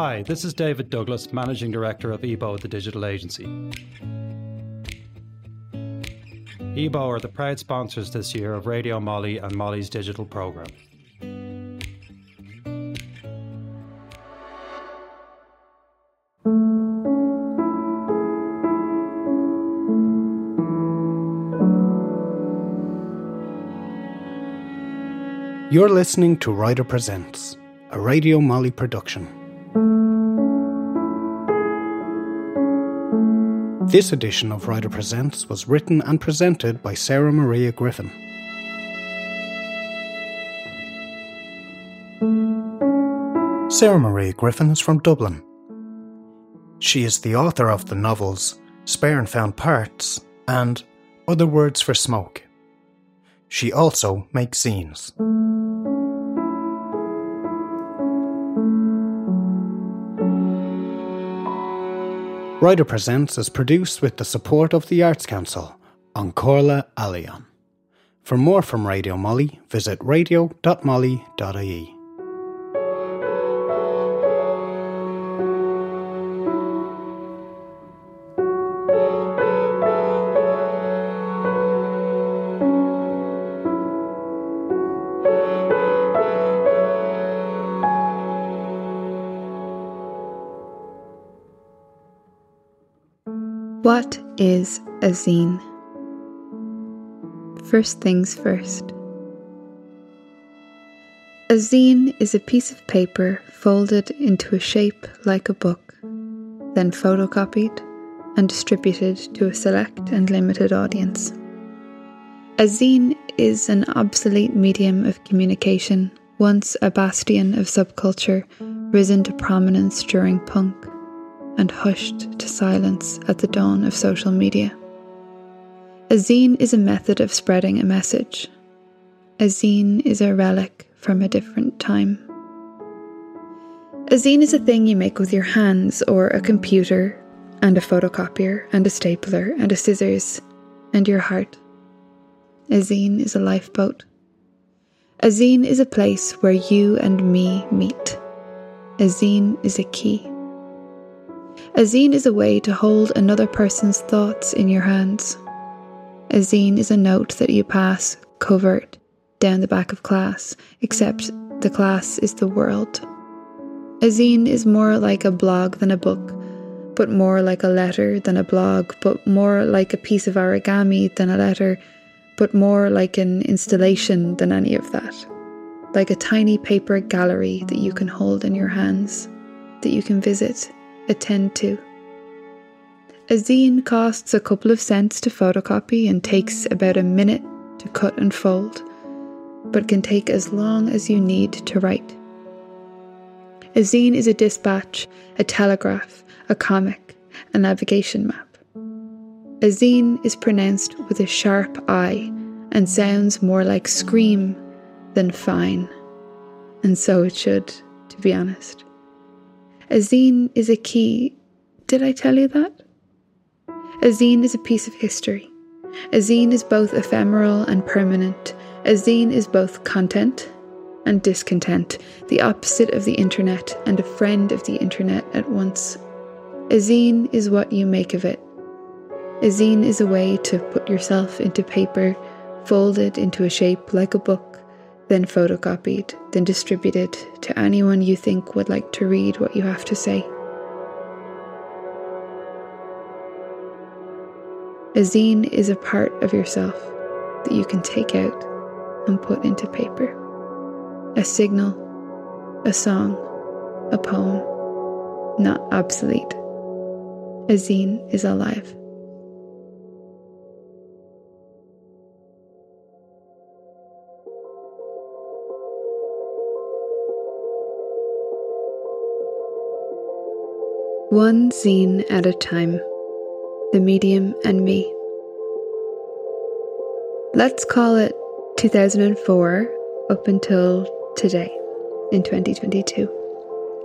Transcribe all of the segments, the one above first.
Hi, this is David Douglas, Managing Director of EBO, the digital agency. EBO are the proud sponsors this year of Radio MoLI and MoLI's digital programme. You're listening to Writer Presents, a Radio MoLI production. This edition of Writer Presents was written and presented by Sarah Maria Griffin. Sarah Maria Griffin is from Dublin. She is the author of the novels Spare and Found Parts and Other Words for Smoke. She also makes zines. Writer Presents is produced with the support of the Arts Council An Chomhairle Ealaíon. For more from Radio MoLI, visit radio.molly.ie. What is a zine? First things first. A zine is a piece of paper folded into a shape like a book, then photocopied and distributed to a select and limited audience. A zine is an obsolete medium of communication, once a bastion of subculture risen to prominence during punk and hushed to silence at the dawn of social media. A zine is a method of spreading a message. A zine is a relic from a different time. A zine is a thing you make with your hands or a computer and a photocopier and a stapler and a scissors and your heart. A zine is a lifeboat. A zine is a place where you and me meet. A zine is a key. A zine is a way to hold another person's thoughts in your hands. A zine is a note that you pass covert down the back of class, except the class is the world. A zine is more like a blog than a book, but more like a letter than a blog, but more like a piece of origami than a letter, but more like an installation than any of that. Like a tiny paper gallery that you can hold in your hands, that you can visit attend to. A zine costs a couple of cents to photocopy and takes about a minute to cut and fold, but can take as long as you need to write. A zine is a dispatch, a telegraph, a comic, a navigation map. A zine is pronounced with a sharp I and sounds more like scream than fine. And so it should, to be honest. A zine is a key. Did I tell you that? A zine is a piece of history. A zine is both ephemeral and permanent. A zine is both content and discontent, the opposite of the internet and a friend of the internet at once. A zine is what you make of it. A zine is a way to put yourself into paper, folded into a shape like a book, then photocopied, then distributed to anyone you think would like to read what you have to say. A zine is a part of yourself that you can take out and put into paper. A signal, a song, a poem, not obsolete. A zine is alive. One zine at a time. The medium and me. Let's call it 2004 up until today, in 2022.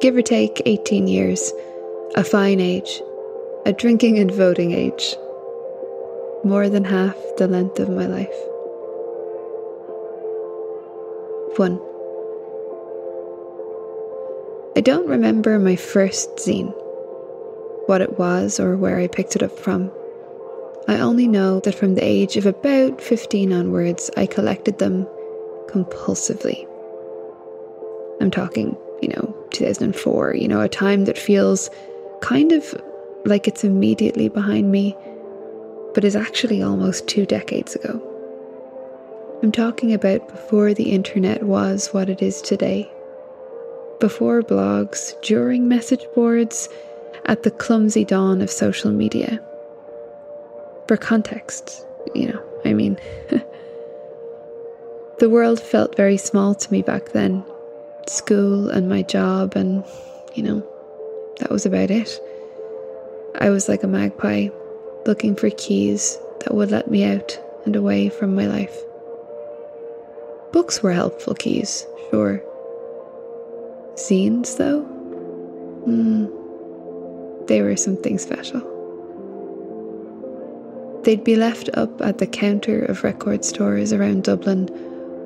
Give or take 18 years, a fine age, a drinking and voting age, more than half the length of my life. 1. I don't remember my first zine, what it was or where I picked it up from. I only know that from the age of about 15 onwards, I collected them compulsively. I'm talking, you know, 2004, you know, a time that feels kind of like it's immediately behind me, but is actually almost two decades ago. I'm talking about before the internet was what it is today. Before blogs, during message boards, at the clumsy dawn of social media. For context, you know, I mean, the world felt very small to me back then. School and my job, and, you know, that was about it. I was like a magpie, looking for keys that would let me out and away from my life. Books were helpful keys, sure. Zines, though? Hmm. They were something special. They'd be left up at the counter of record stores around Dublin,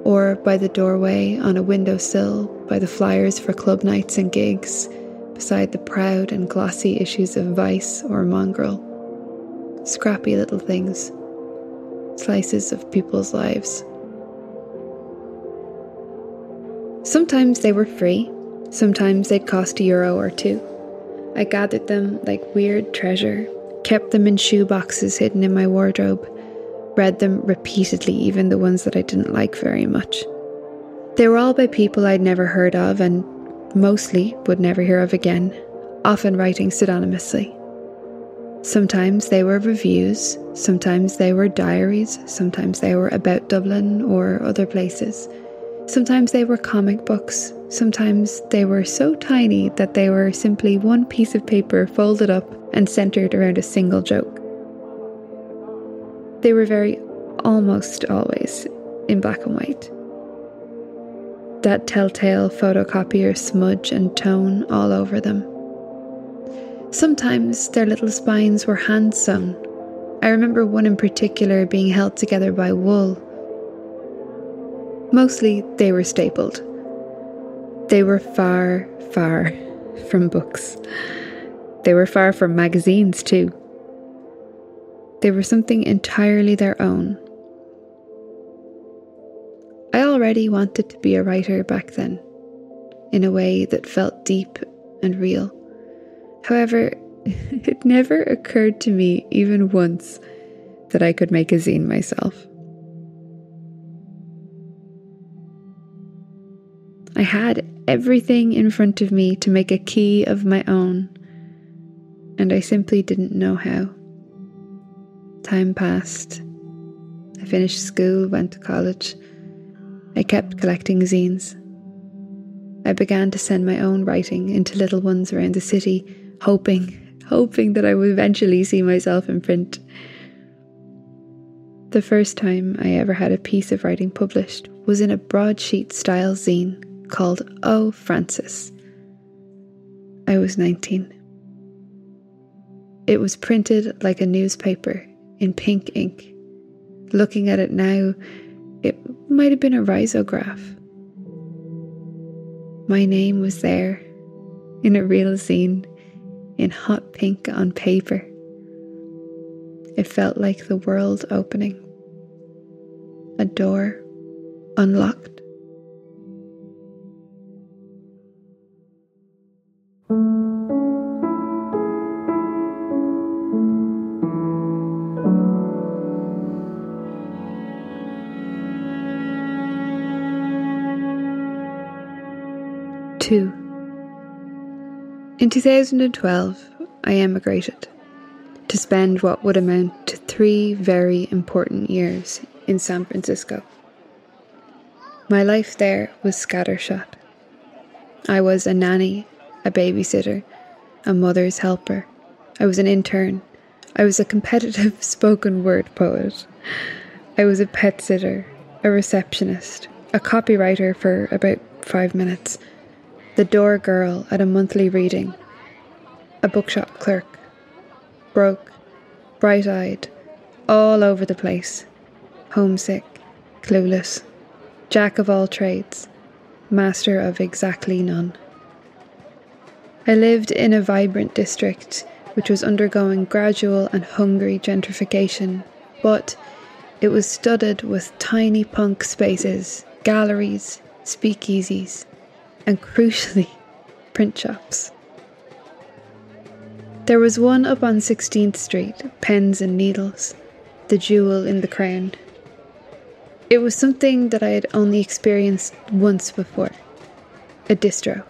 or by the doorway on a windowsill by the flyers for club nights and gigs, beside the proud and glossy issues of Vice or Mongrel. Scrappy little things, slices of people's lives. Sometimes they were free, sometimes they'd cost a euro or two. I gathered them like weird treasure, kept them in shoe boxes hidden in my wardrobe, read them repeatedly, even the ones that I didn't like very much. They were all by people I'd never heard of and mostly would never hear of again, often writing pseudonymously. Sometimes they were reviews, sometimes they were diaries, sometimes they were about Dublin or other places. Sometimes they were comic books, sometimes they were so tiny that they were simply one piece of paper folded up and centered around a single joke. They were very, almost always, in black and white. That telltale photocopier smudge and tone all over them. Sometimes their little spines were hand sewn. I remember one in particular being held together by wool Mostly they were stapled. They were far, far from books. They were far from magazines, too. They were something entirely their own. I already wanted to be a writer back then, in a way that felt deep and real. However, it never occurred to me, even once, that I could make a zine myself. I had everything in front of me to make a key of my own, and I simply didn't know how. Time passed. I finished school, went to college. I kept collecting zines. I began to send my own writing into little ones around the city, hoping, hoping that I would eventually see myself in print. The first time I ever had a piece of writing published was in a broadsheet style zine called Oh Francis. I was 19. It was printed like a newspaper in pink ink. Looking at it now, it might have been a risograph. My name was there, in a real zine, in hot pink on paper. It felt like the world opening. A door unlocked. 2012, I emigrated to spend what would amount to three very important years in San Francisco. My life there was scattershot. I was a nanny, a babysitter, a mother's helper. I was an intern. I was a competitive spoken word poet. I was a pet sitter, a receptionist, a copywriter for about five minutes the door girl at a monthly reading, a bookshop clerk, broke, bright eyed, all over the place, homesick, clueless, jack of all trades, master of exactly none. I lived in a vibrant district which was undergoing gradual and hungry gentrification, but it was studded with tiny punk spaces, galleries, speakeasies, and crucially, print shops. There was one up on 16th Street, Pens and Needles, the jewel in the crown. It was something that I had only experienced once before a distro.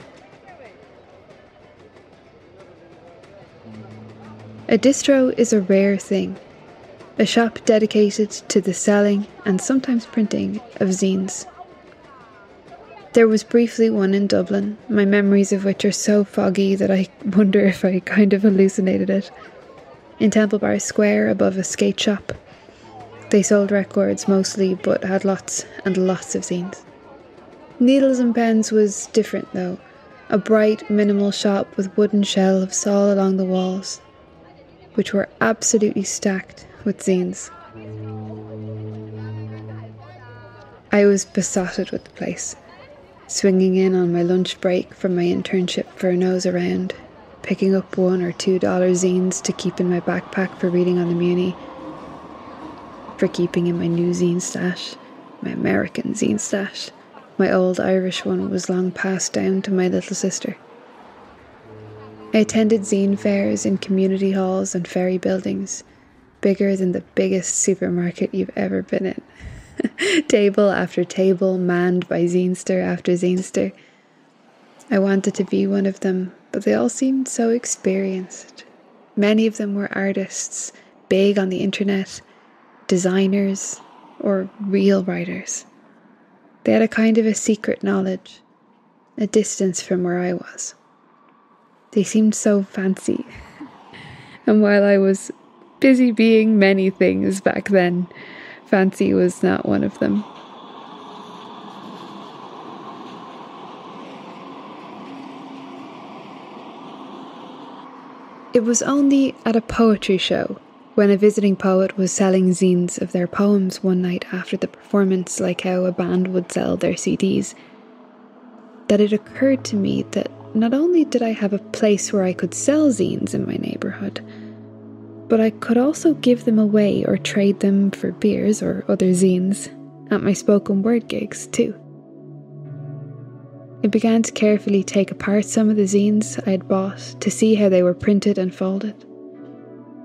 A distro is a rare thing, a shop dedicated to the selling and sometimes printing of zines. There was briefly one in Dublin, my memories of which are so foggy that I wonder if I kind of hallucinated it. In Temple Bar Square, above a skate shop. They sold records mostly, but had lots and lots of zines. Needles and Pens was different though. A bright, minimal shop with wooden shelves all along the walls, which were absolutely stacked with zines. I was besotted with the place swinging in on my lunch break from my internship for a nose around, picking up one or two dollar zines to keep in my backpack for reading on the Muni, for keeping in my new zine stash, my American zine stash. My old Irish one was long passed down to my little sister. I attended zine fairs in community halls and ferry buildings, bigger than the biggest supermarket you've ever been in. table after table manned by zinester after zinester. I wanted to be one of them, but they all seemed so experienced. Many of them were artists, big on the internet, designers, or real writers. They had a kind of a secret knowledge, a distance from where I was. They seemed so fancy. and while I was busy being many things back then, Fancy was not one of them. It was only at a poetry show, when a visiting poet was selling zines of their poems one night after the performance, like how a band would sell their CDs, that it occurred to me that not only did I have a place where I could sell zines in my neighbourhood, but I could also give them away or trade them for beers or other zines at my spoken word gigs too. I began to carefully take apart some of the zines I had bought to see how they were printed and folded.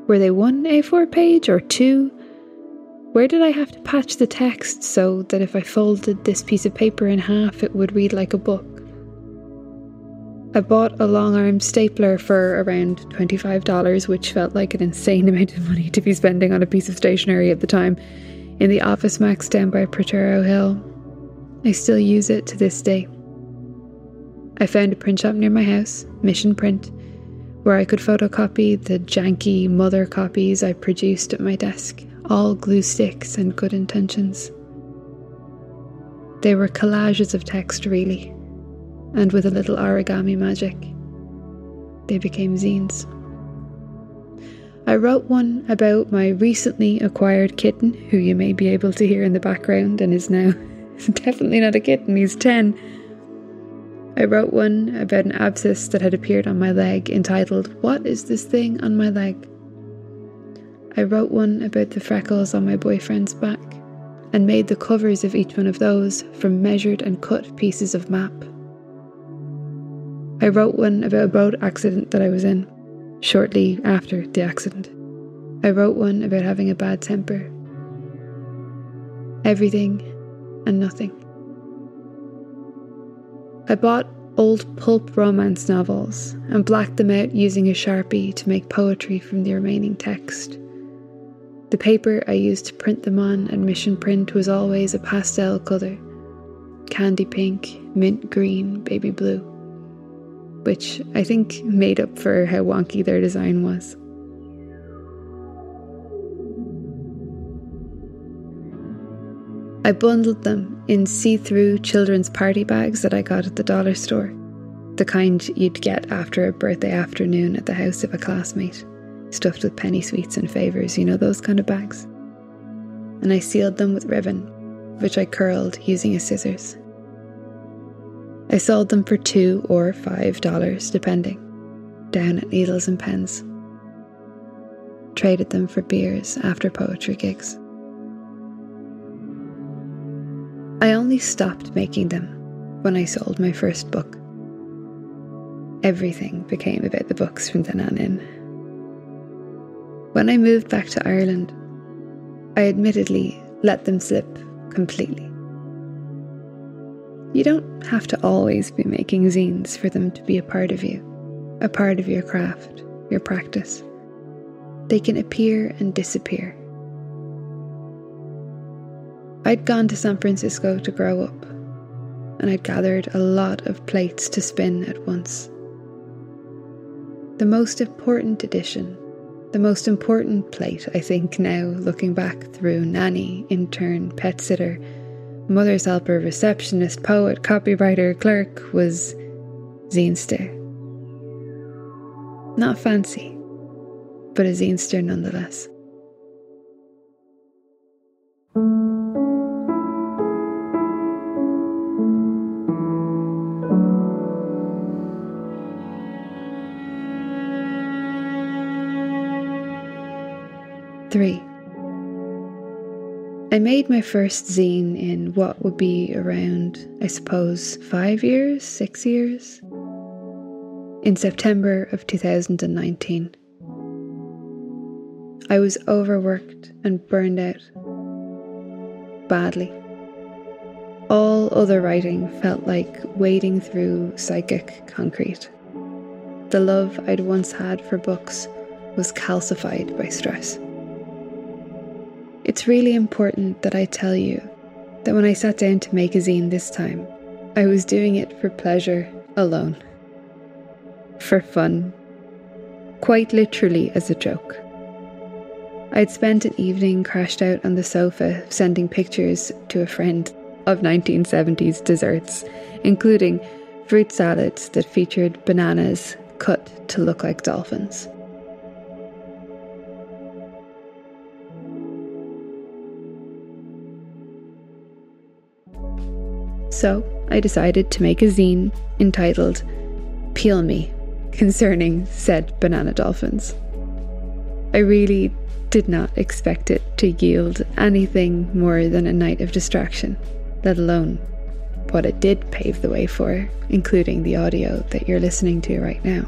Were they one A4 page or two? Where did I have to patch the text so that if I folded this piece of paper in half it would read like a book? I bought a long arm stapler for around $25, which felt like an insane amount of money to be spending on a piece of stationery at the time, in the Office Max down by Potrero Hill. I still use it to this day. I found a print shop near my house, Mission Print, where I could photocopy the janky mother copies I produced at my desk, all glue sticks and good intentions. They were collages of text, really and with a little origami magic, they became zines. I wrote one about my recently acquired kitten, who you may be able to hear in the background and is now definitely not a kitten, he's 10. I wrote one about an abscess that had appeared on my leg entitled, What is this thing on my leg? I wrote one about the freckles on my boyfriend's back and made the covers of each one of those from measured and cut pieces of map. I wrote one about a boat accident that I was in shortly after the accident. I wrote one about having a bad temper. Everything and nothing. I bought old pulp romance novels and blacked them out using a sharpie to make poetry from the remaining text. The paper I used to print them on at Mission Print was always a pastel colour candy pink, mint green, baby blue which I think made up for how wonky their design was. I bundled them in see through children's party bags that I got at the dollar store, the kind you'd get after a birthday afternoon at the house of a classmate, stuffed with penny sweets and favours, you know, those kind of bags. And I sealed them with ribbon, which I curled using a scissors. I sold them for two or five dollars, depending. down at needles and pens. Traded them for beers after poetry gigs. I only stopped making them when I sold my first book. Everything became about the books from then on in. When I moved back to Ireland, I admittedly let them slip completely. You don't have to always be making zines for them to be a part of you, a part of your craft, your practice. They can appear and disappear. I'd gone to San Francisco to grow up, and I'd gathered a lot of plates to spin at once. The most important edition, the most important plate, I think, now looking back through nanny, intern, pet sitter, mother's helper, receptionist, poet, copywriter, clerk was Zinester. Not fancy, but a Zinester nonetheless. Three. I made my first zine in what would be around, I suppose, five years, six years, in September of 2019. I was overworked and burned out badly. All other writing felt like wading through psychic concrete. The love I'd once had for books was calcified by stress. It's really important that I tell you that when I sat down to make a zine this time, I was doing it for pleasure alone. For fun. Quite literally as a joke. I'd spent an evening crashed out on the sofa sending pictures to a friend of 1970s desserts, including fruit salads that featured bananas cut to look like dolphins. So I decided to make a zine entitled Peel Me concerning said banana dolphins. I really did not expect it to yield anything more than a night of distraction, let alone what it did pave the way for, including the audio that you're listening to right now.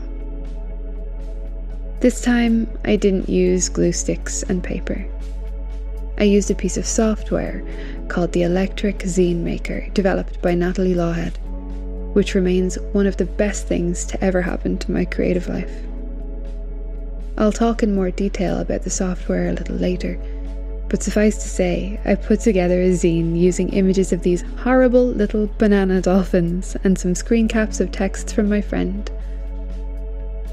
This time, I didn't use glue sticks and paper. I used a piece of software called the Electric Zine Maker, developed by Nathalie Lawhead, which remains one of the best things to ever happen to my creative life. I'll talk in more detail about the software a little later, but suffice to say, I put together a zine using images of these horrible little banana dolphins and some screen caps of texts from my friend.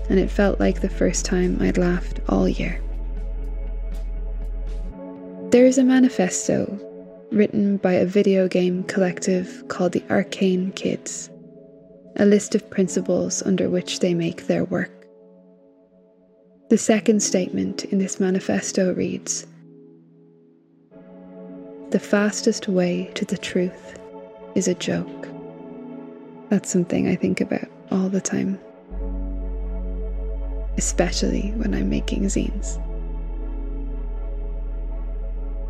And it felt like the first time I'd laughed all year. There is a manifesto written by a video game collective called the Arcane Kids, a list of principles under which they make their work. The second statement in this manifesto reads The fastest way to the truth is a joke. That's something I think about all the time, especially when I'm making zines.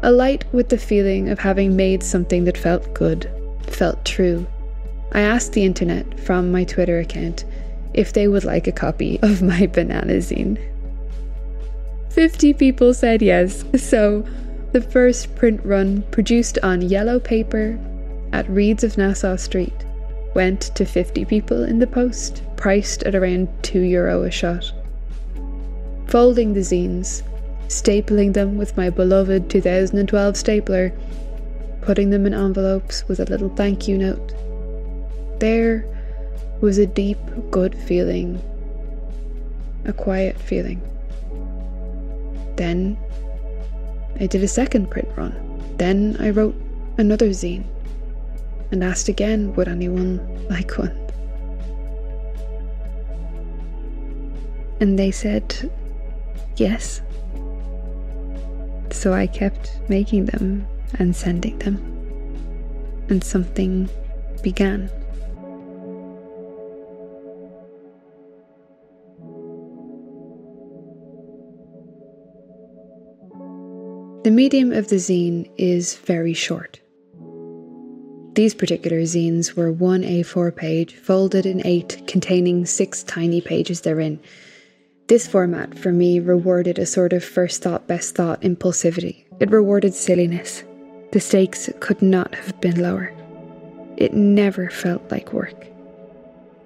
Alight with the feeling of having made something that felt good, felt true, I asked the internet from my Twitter account if they would like a copy of my banana zine. 50 people said yes, so the first print run, produced on yellow paper at Reeds of Nassau Street, went to 50 people in the post, priced at around 2 euro a shot. Folding the zines, stapling them with my beloved 2012 stapler, putting them in envelopes with a little thank you note. There was a deep, good feeling, a quiet feeling. Then I did a second print run. Then I wrote another zine and asked again would anyone like one. And they said yes. So I kept making them and sending them. And something began. The medium of the zine is very short. These particular zines were one A4 page, folded in eight, containing six tiny pages therein, this format, for me, rewarded a sort of first thought, best thought impulsivity. It rewarded silliness. The stakes could not have been lower. It never felt like work.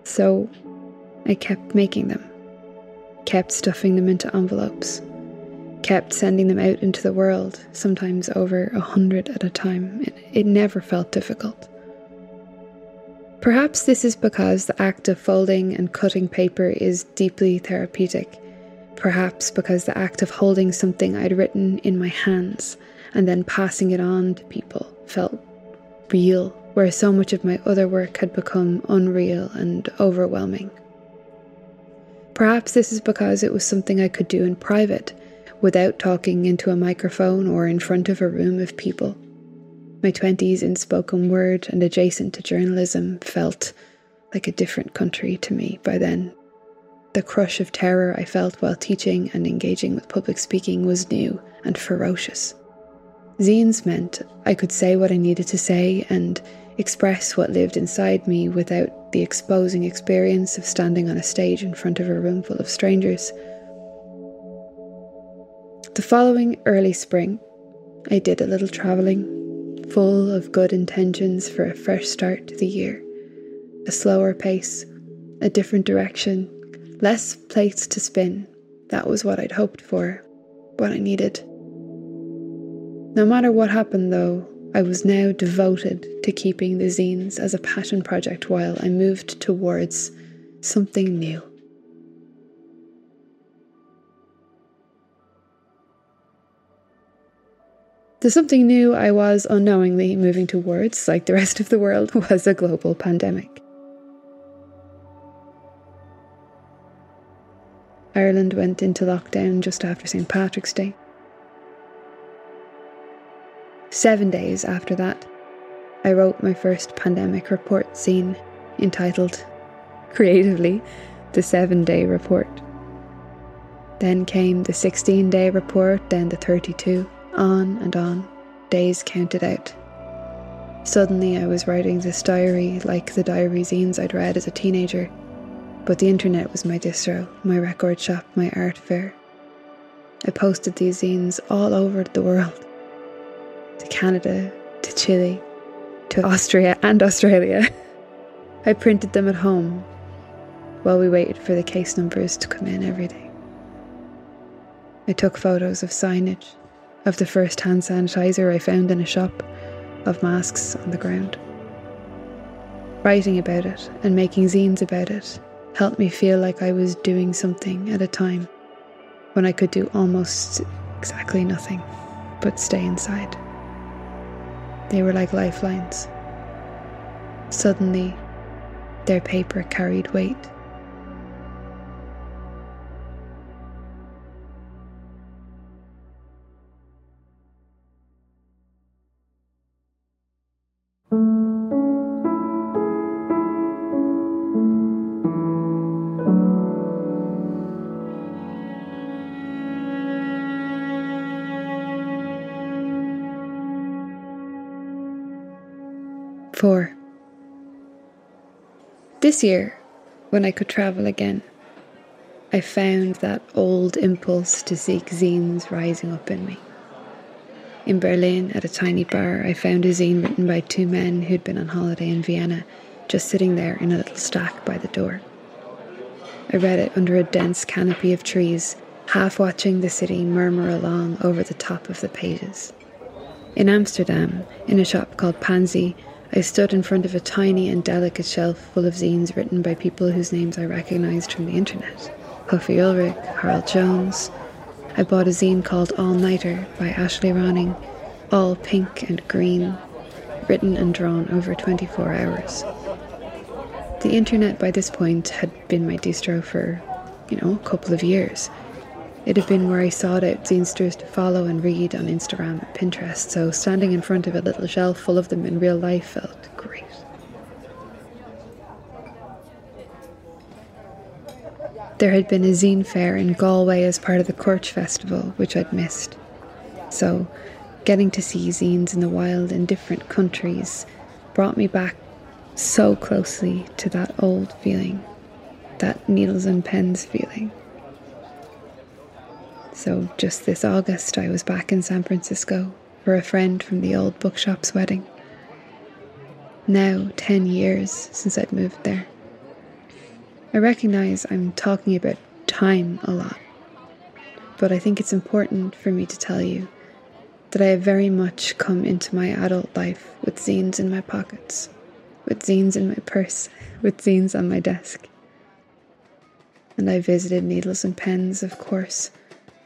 So I kept making them, kept stuffing them into envelopes, kept sending them out into the world, sometimes over a hundred at a time. It, never felt difficult. Perhaps this is because the act of folding and cutting paper is deeply therapeutic. Perhaps because the act of holding something I'd written in my hands and then passing it on to people felt real, where so much of my other work had become unreal and overwhelming. Perhaps this is because it was something I could do in private without talking into a microphone or in front of a room of people. My 20s in spoken word and adjacent to journalism felt like a different country to me by then. The crush of terror I felt while teaching and engaging with public speaking was new and ferocious. Zines meant I could say what I needed to say and express what lived inside me without the exposing experience of standing on a stage in front of a room full of strangers. The following early spring, I did a little travelling, full of good intentions for a fresh start to the year. A slower pace, a different direction, less plates to spin. That was what I'd hoped for, what I needed. No matter what happened, though, I was now devoted to keeping the zines as a passion project while I moved towards something new. The something new I was unknowingly moving towards, like the rest of the world, was a global pandemic. Ireland went into lockdown just after St. Patrick's Day. Seven days after that, I wrote my first pandemic report zine entitled, creatively, The Seven Day Report. Then came the 16 day report, then the 32, on and on, days counted out. Suddenly, I was writing this diary like the diary zines I'd read as a teenager, but the internet was my distro, my record shop, my art fair. I posted these zines all over the world to Canada, to Chile, to Austria and Australia. I printed them at home while we waited for the case numbers to come in every day. I took photos of signage, of the first hand sanitizer I found in a shop, of masks on the ground. Writing about it and making zines about it helped me feel like I was doing something at a time when I could do almost exactly nothing but stay inside. They were like lifelines. Suddenly, their paper carried weight. This year, when I could travel again, I found that old impulse to seek zines rising up in me. In Berlin, at a tiny bar, I found a zine written by two men who'd been on holiday in Vienna, just sitting there in a little stack by the door. I read it under a dense canopy of trees, half watching the city murmur along over the top of the pages. In Amsterdam, in a shop called Pansy, I stood in front of a tiny and delicate shelf full of zines written by people whose names I recognised from the internet Huffy Ulrich, Harold Jones. I bought a zine called All Nighter by Ashley Ronning, all pink and green, written and drawn over 24 hours. The internet by this point had been my distro for, you know, a couple of years. It had been where I sought out zinesters to follow and read on Instagram and Pinterest, so standing in front of a little shelf full of them in real life felt great. There had been a zine fair in Galway as part of the Cúirt Festival, which I'd missed. So, getting to see zines in the wild in different countries brought me back so closely to that old feeling, that needles and pens feeling. So, just this August, I was back in San Francisco for a friend from the old bookshop's wedding. Now, 10 years since I'd moved there. I recognise I'm talking about time a lot, but I think it's important for me to tell you that I have very much come into my adult life with zines in my pockets, with zines in my purse, with zines on my desk. And I visited needles and pens, of course,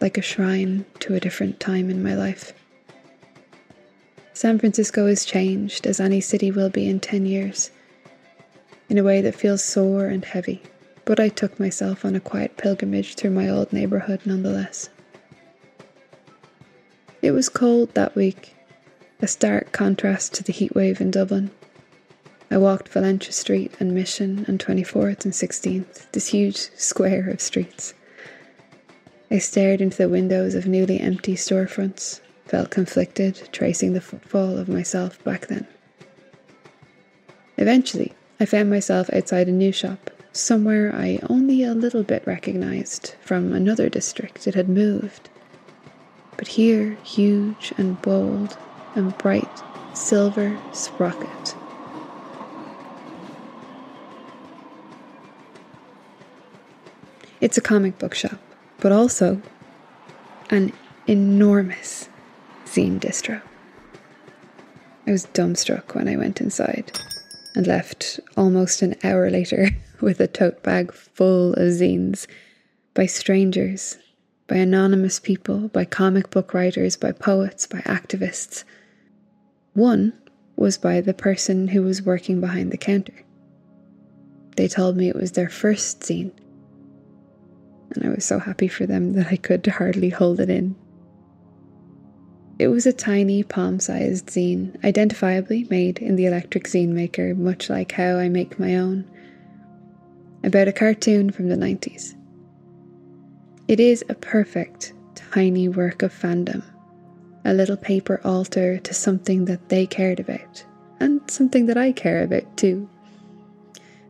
like a shrine to a different time in my life. San Francisco has changed, as any city will be in 10 years, in a way that feels sore and heavy but I took myself on a quiet pilgrimage through my old neighbourhood nonetheless. It was cold that week, a stark contrast to the heatwave in Dublin. I walked Valencia Street and Mission and 24th and 16th, this huge square of streets. I stared into the windows of newly empty storefronts, felt conflicted, tracing the footfall of myself back then. Eventually, I found myself outside a new shop, somewhere I only a little bit recognized from another district it had moved. But here, huge and bold and bright, silver sprocket. It's a comic book shop, but also an enormous zine distro. I was dumbstruck when I went inside and left almost an hour later with a tote bag full of zines by strangers, by anonymous people, by comic book writers, by poets, by activists. One was by the person who was working behind the counter. They told me it was their first zine, and I was so happy for them that I could hardly hold it in. It was a tiny palm sized zine, identifiably made in the electric zine maker, much like how I make my own about a cartoon from the 90s. It is a perfect, tiny work of fandom, a little paper altar to something that they cared about, and something that I care about too.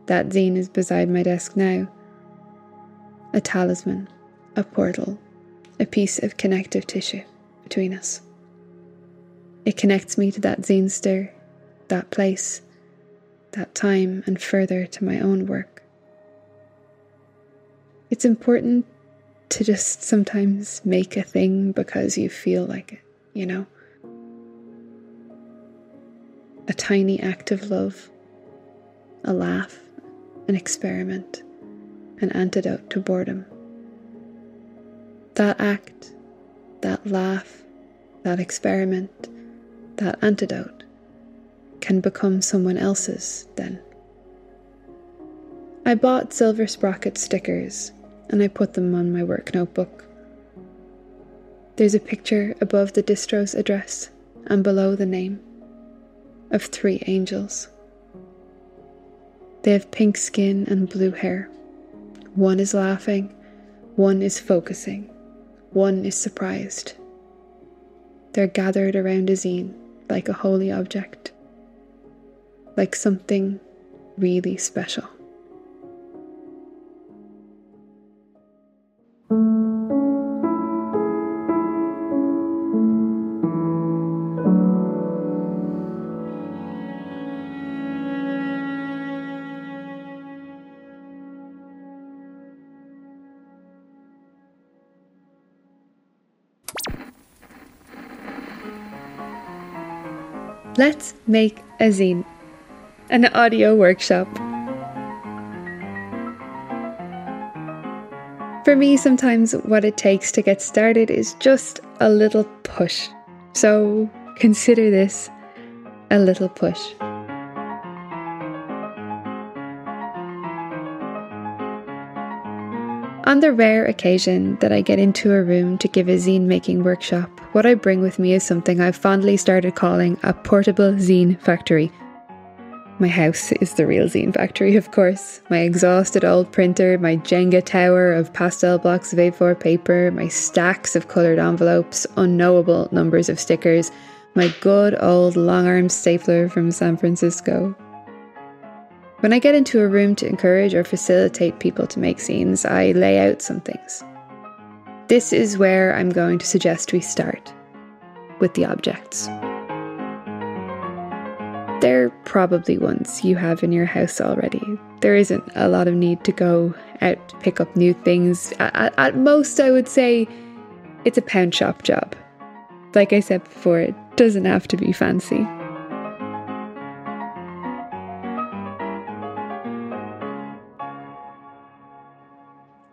That zine is beside my desk now. A talisman, a portal, a piece of connective tissue between us. It connects me to that zinester, that place, that time, and further to my own work it's important to just sometimes make a thing because you feel like it, you know? A tiny act of love, a laugh, an experiment, an antidote to boredom. That act, that laugh, that experiment, that antidote can become someone else's then. I bought silver sprocket stickers and I put them on my work notebook. There's a picture above the distro's address and below the name of three angels. They have pink skin and blue hair. One is laughing, one is focusing, one is surprised. They're gathered around a zine like a holy object, like something really special. Let's make a zine, an audio workshop. For me, sometimes what it takes to get started is just a little push. So consider this a little push. On the rare occasion that I get into a room to give a zine making workshop, what I bring with me is something I've fondly started calling a portable zine factory. My house is the real zine factory, of course. My exhausted old printer, my Jenga tower of pastel blocks of A4 paper, my stacks of coloured envelopes, unknowable numbers of stickers, my good old long arm stapler from San Francisco. When I get into a room to encourage or facilitate people to make zines, I lay out some things. This is where I'm going to suggest we start with the objects. They're probably ones you have in your house already. There isn't a lot of need to go out to pick up new things. At, at most, I would say it's a pound shop job. Like I said before, it doesn't have to be fancy.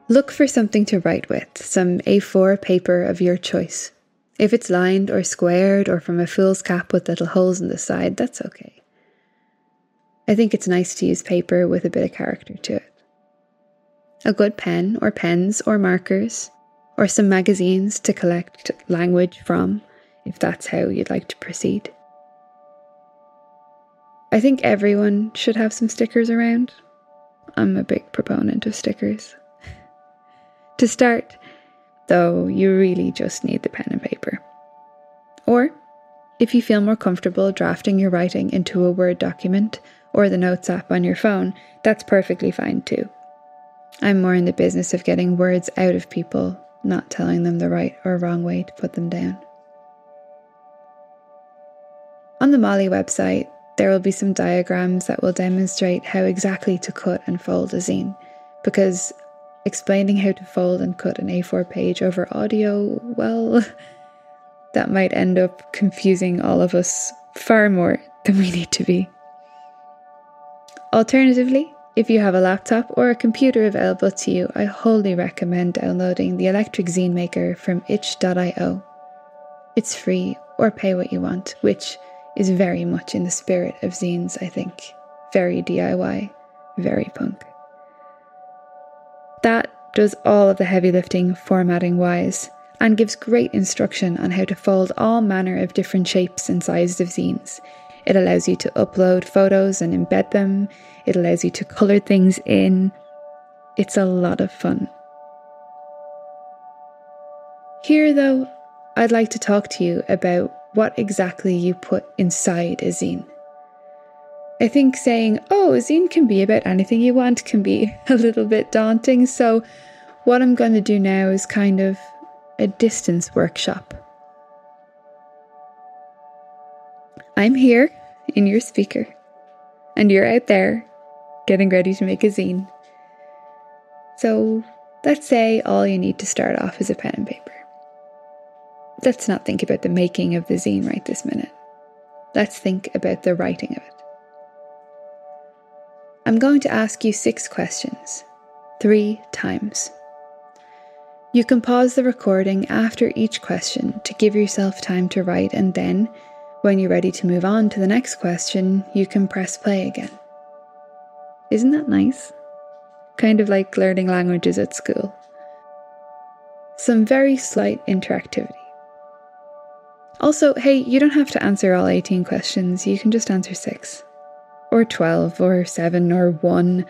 Look for something to write with, some A4 paper of your choice. If it's lined or squared or from a fool's cap with little holes in the side, that's okay. I think it's nice to use paper with a bit of character to it. A good pen or pens or markers, or some magazines to collect language from, if that's how you'd like to proceed. I think everyone should have some stickers around. I'm a big proponent of stickers. To start, though, you really just need the pen and paper. Or, if you feel more comfortable drafting your writing into a Word document or the Notes app on your phone, that's perfectly fine too. I'm more in the business of getting words out of people, not telling them the right or wrong way to put them down. On the MoLI website, there will be some diagrams that will demonstrate how exactly to cut and fold a zine, because explaining how to fold and cut an A4 page over audio, well, that might end up confusing all of us far more than we need to be. Alternatively, if you have a laptop or a computer available to you, I wholly recommend downloading the Electric Zine Maker from itch.io. It's free or pay what you want, which is very much in the spirit of zines, I think. Very DIY, very punk. That does all of the heavy lifting formatting wise and gives great instruction on how to fold all manner of different shapes and sizes of zines. It allows you to upload photos and embed them, it allows you to colour things in. It's a lot of fun. Here, though, I'd like to talk to you about what exactly you put inside a zine. I think saying, oh, a zine can be about anything you want can be a little bit daunting. So, what I'm going to do now is kind of a distance workshop. I'm here in your speaker, and you're out there getting ready to make a zine. So, let's say all you need to start off is a pen and paper. Let's not think about the making of the zine right this minute. Let's think about the writing of it. I'm going to ask you six questions, three times. You can pause the recording after each question to give yourself time to write, and then, when you're ready to move on to the next question, you can press play again. Isn't that nice? Kind of like learning languages at school. Some very slight interactivity. Also, hey, you don't have to answer all 18 questions, you can just answer six or 12 or 7 or 1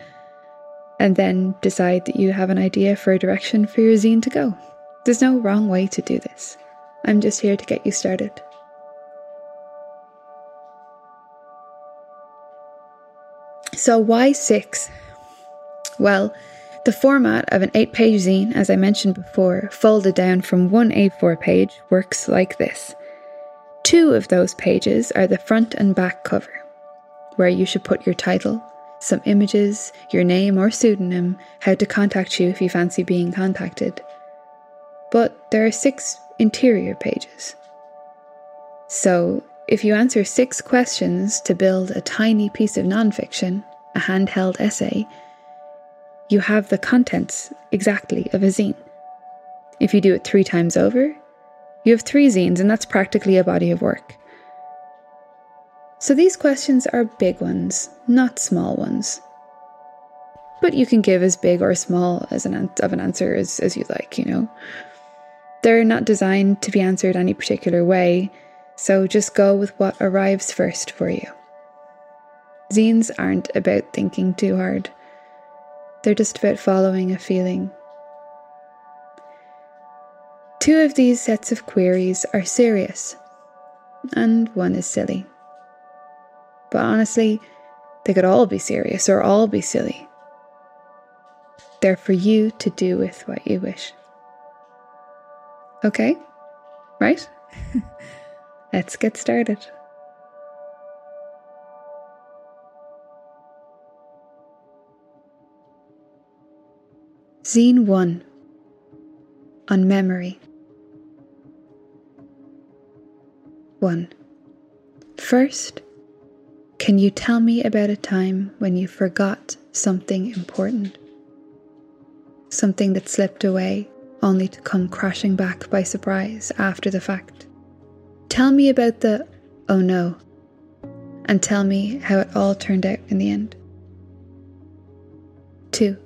and then decide that you have an idea for a direction for your zine to go. There's no wrong way to do this. I'm just here to get you started. So, why six? Well, the format of an eight page zine, as I mentioned before, folded down from one A4 page, works like this. Two of those pages are the front and back cover where you should put your title, some images, your name or pseudonym, how to contact you if you fancy being contacted. But there are six interior pages. So, if you answer six questions to build a tiny piece of nonfiction, a handheld essay, you have the contents exactly of a zine. If you do it three times over, you have three zines, and that's practically a body of work. So these questions are big ones, not small ones. But you can give as big or small as an of an answer as, as you like, you know. They're not designed to be answered any particular way, so just go with what arrives first for you. Zines aren't about thinking too hard, they're just about following a feeling. Two of these sets of queries are serious, and one is silly. But honestly, they could all be serious or all be silly. They're for you to do with what you wish. Okay? Right? Let's get started. Zine 1 On Memory 1. First, can you tell me about a time when you forgot something important? Something that slipped away only to come crashing back by surprise after the fact. Tell me about the oh no, and tell me how it all turned out in the end. 2.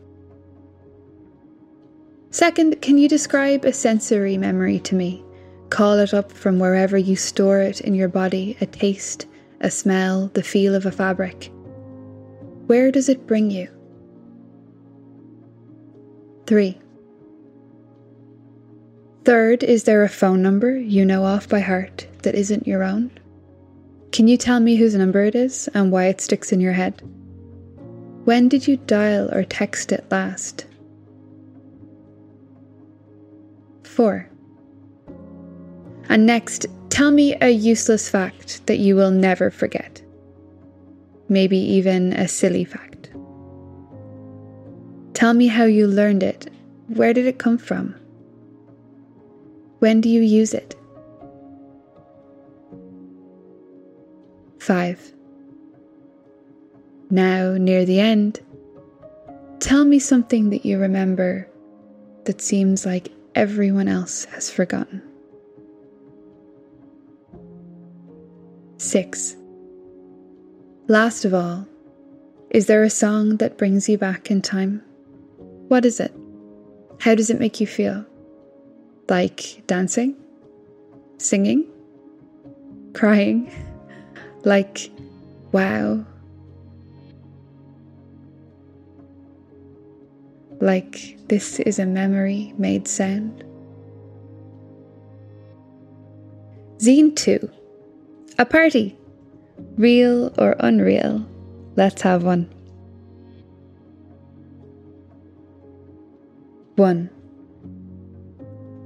Second, can you describe a sensory memory to me? Call it up from wherever you store it in your body a taste, a smell, the feel of a fabric. Where does it bring you? 3. Third, is there a phone number you know off by heart that isn't your own? Can you tell me whose number it is and why it sticks in your head? When did you dial or text it last? 4. And next, tell me a useless fact that you will never forget. Maybe even a silly fact. Tell me how you learned it. Where did it come from? When do you use it? 5. Now, near the end, tell me something that you remember that seems like everyone else has forgotten. 6. Last of all, is there a song that brings you back in time? What is it? How does it make you feel? like dancing, singing, crying, like, wow. Like this is a memory made sound. Zine 2 A party. Real or unreal? Let's have one. 1.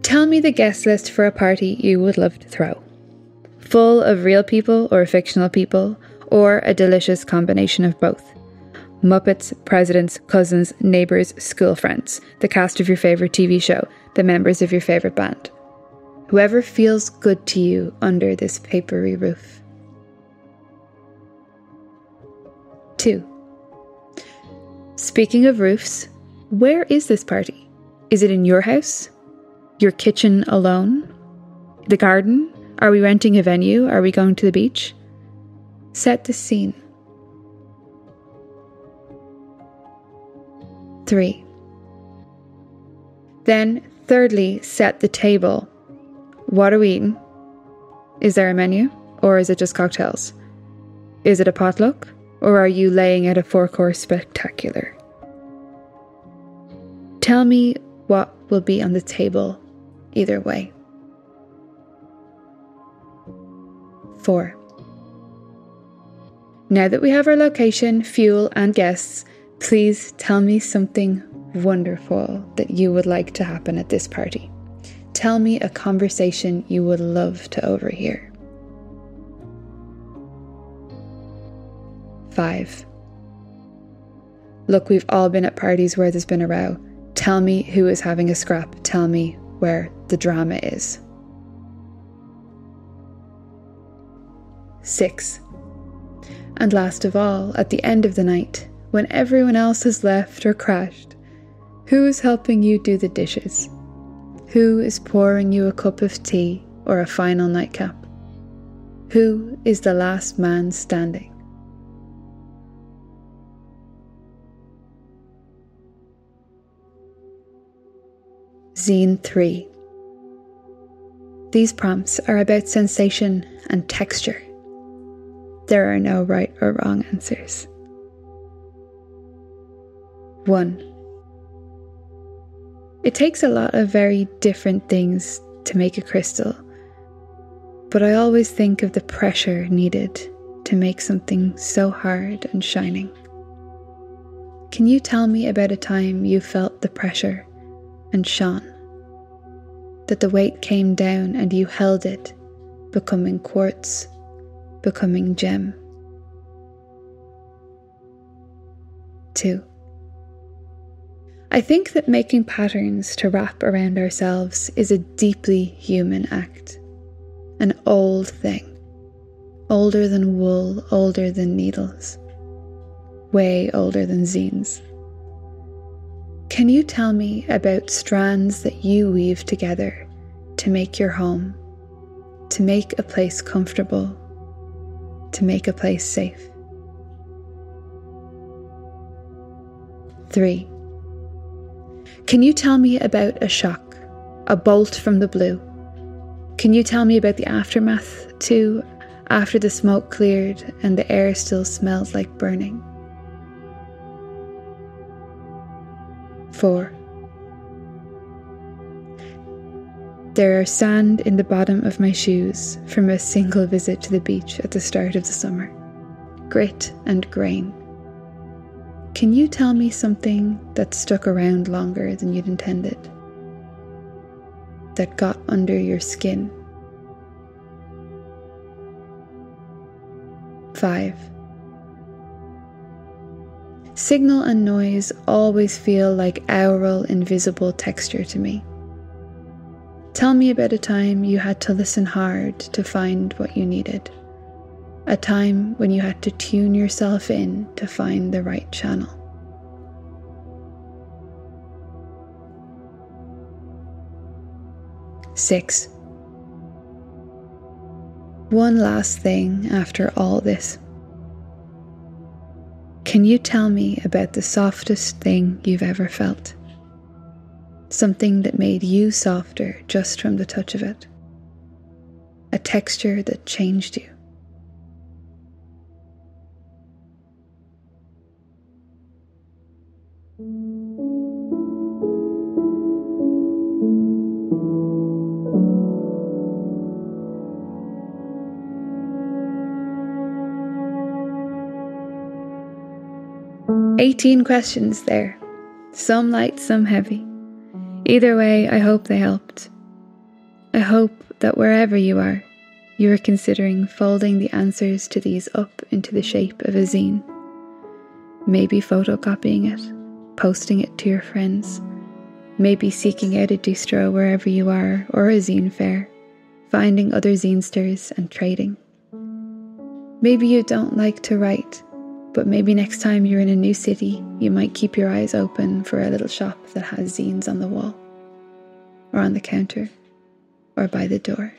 Tell me the guest list for a party you would love to throw. Full of real people or fictional people, or a delicious combination of both. Muppets, presidents, cousins, neighbours, school friends, the cast of your favourite TV show, the members of your favourite band. Whoever feels good to you under this papery roof. 2. Speaking of roofs, where is this party? Is it in your house? Your kitchen alone? The garden? Are we renting a venue? Are we going to the beach? Set the scene. 3. Then, thirdly, set the table. What are we eating? Is there a menu? Or is it just cocktails? Is it a potluck? Or are you laying out a four course spectacular? Tell me what will be on the table either way. 4. Now that we have our location, fuel, and guests, please tell me something wonderful that you would like to happen at this party. Tell me a conversation you would love to overhear. 5. Look, we've all been at parties where there's been a row. Tell me who is having a scrap. Tell me where the drama is. 6. And last of all, at the end of the night, when everyone else has left or crashed, who is helping you do the dishes? Who is pouring you a cup of tea or a final nightcap? Who is the last man standing? Zine 3. These prompts are about sensation and texture. There are no right or wrong answers. 1. It takes a lot of very different things to make a crystal, but I always think of the pressure needed to make something so hard and shining. Can you tell me about a time you felt the pressure and shone? That the weight came down and you held it, becoming quartz, becoming gem. 2. I think that making patterns to wrap around ourselves is a deeply human act, an old thing, older than wool, older than needles, way older than zines. Can you tell me about strands that you weave together to make your home, to make a place comfortable, to make a place safe? 3. Can you tell me about a shock, a bolt from the blue? Can you tell me about the aftermath, too, after the smoke cleared and the air still smells like burning? 4. There are sand in the bottom of my shoes from a single visit to the beach at the start of the summer. Grit and grain. Can you tell me something that stuck around longer than you'd intended? That got under your skin? 5. Signal and noise always feel like aural, invisible texture to me. Tell me about a time you had to listen hard to find what you needed a time when you had to tune yourself in to find the right channel. Six. One last thing after all this. Can you tell me about the softest thing you've ever felt? Something that made you softer just from the touch of it. A texture that changed you. 18 questions there, some light, some heavy. Either way, I hope they helped. I hope that wherever you are, you are considering folding the answers to these up into the shape of a zine. Maybe photocopying it, posting it to your friends, maybe seeking out a distro wherever you are or a zine fair, finding other zinesters and trading. Maybe you don't like to write but maybe next time you're in a new city, you might keep your eyes open for a little shop that has zines on the wall, or on the counter, or by the door.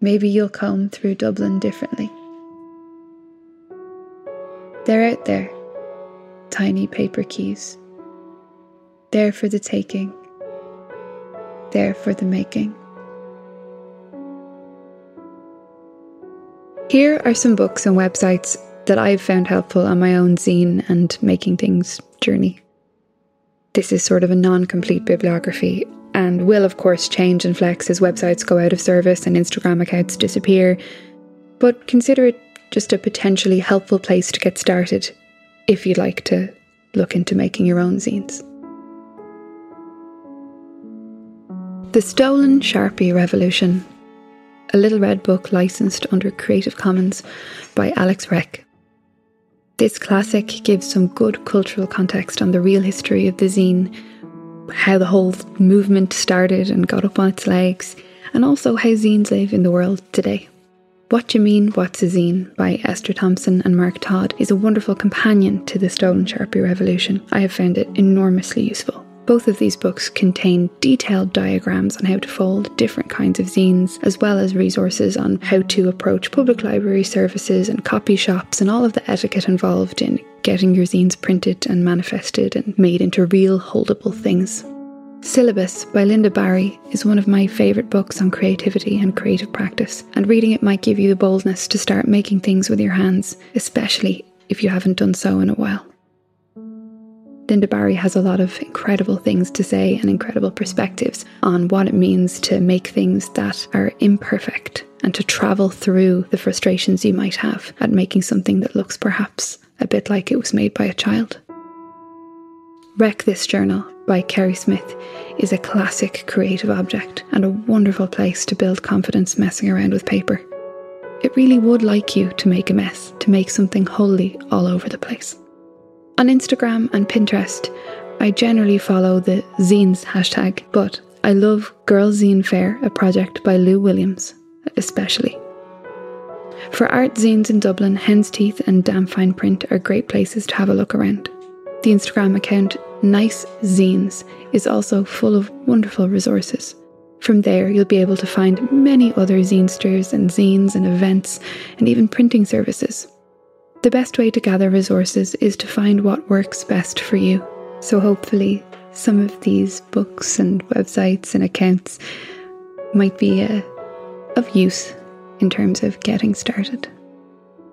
Maybe you'll comb through Dublin differently. They're out there, tiny paper keys. There for the taking, there for the making. Here are some books and websites that I've found helpful on my own zine and making things journey. This is sort of a non complete bibliography and will, of course, change and flex as websites go out of service and Instagram accounts disappear, but consider it just a potentially helpful place to get started if you'd like to look into making your own zines. The Stolen Sharpie Revolution, a little red book licensed under Creative Commons by Alex Wrekk. This classic gives some good cultural context on the real history of the zine, how the whole movement started and got up on its legs, and also how zines live in the world today. What You Mean, What's a Zine by Esther Thompson and Mark Todd is a wonderful companion to the Stolen Sharpie Revolution. I have found it enormously useful. Both of these books contain detailed diagrams on how to fold different kinds of zines, as well as resources on how to approach public library services and copy shops and all of the etiquette involved in getting your zines printed and manifested and made into real holdable things. Syllabus by Lynda Barry is one of my favourite books on creativity and creative practice, and reading it might give you the boldness to start making things with your hands, especially if you haven't done so in a while. Lynda Barry has a lot of incredible things to say and incredible perspectives on what it means to make things that are imperfect and to travel through the frustrations you might have at making something that looks perhaps a bit like it was made by a child. Wreck This Journal by Keri Smith is a classic creative object and a wonderful place to build confidence messing around with paper. It really would like you to make a mess, to make something wholly all over the place. On Instagram and Pinterest, I generally follow the zines hashtag, but I love Girl Zine Fair, a project by Lou Williams, especially. For art zines in Dublin, Hen's Teeth and Damn Fine Print are great places to have a look around. The Instagram account Nice Zines is also full of wonderful resources. From there, you'll be able to find many other zinesters and zines and events and even printing services. The best way to gather resources is to find what works best for you. So, hopefully, some of these books and websites and accounts might be uh, of use in terms of getting started.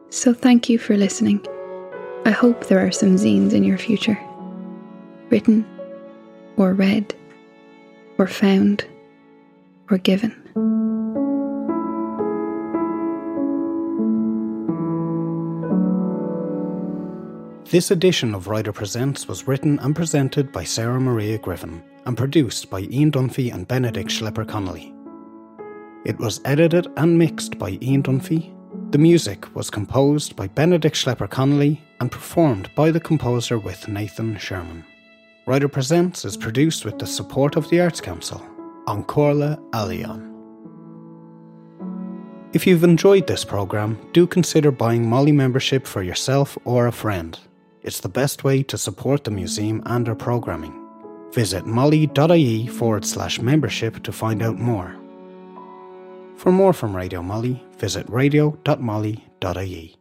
So, thank you for listening. I hope there are some zines in your future, written, or read, or found, or given. This edition of Writer Presents was written and presented by Sarah Maria Griffin and produced by Ian Dunphy and Benedict Schlepper Connolly. It was edited and mixed by Ian Dunphy the music was composed by Benedict Schlepper Connolly and performed by the composer with Nathan Sherman. Writer Presents is produced with the support of the Arts Council An Chomhairle Ealaíon. If you've enjoyed this programme, do consider buying MoLI membership for yourself or a friend. It's the best way to support the museum and our programming. Visit moli.ie forward slash membership to find out more. For more from Radio MoLI, visit radio.moli.ie.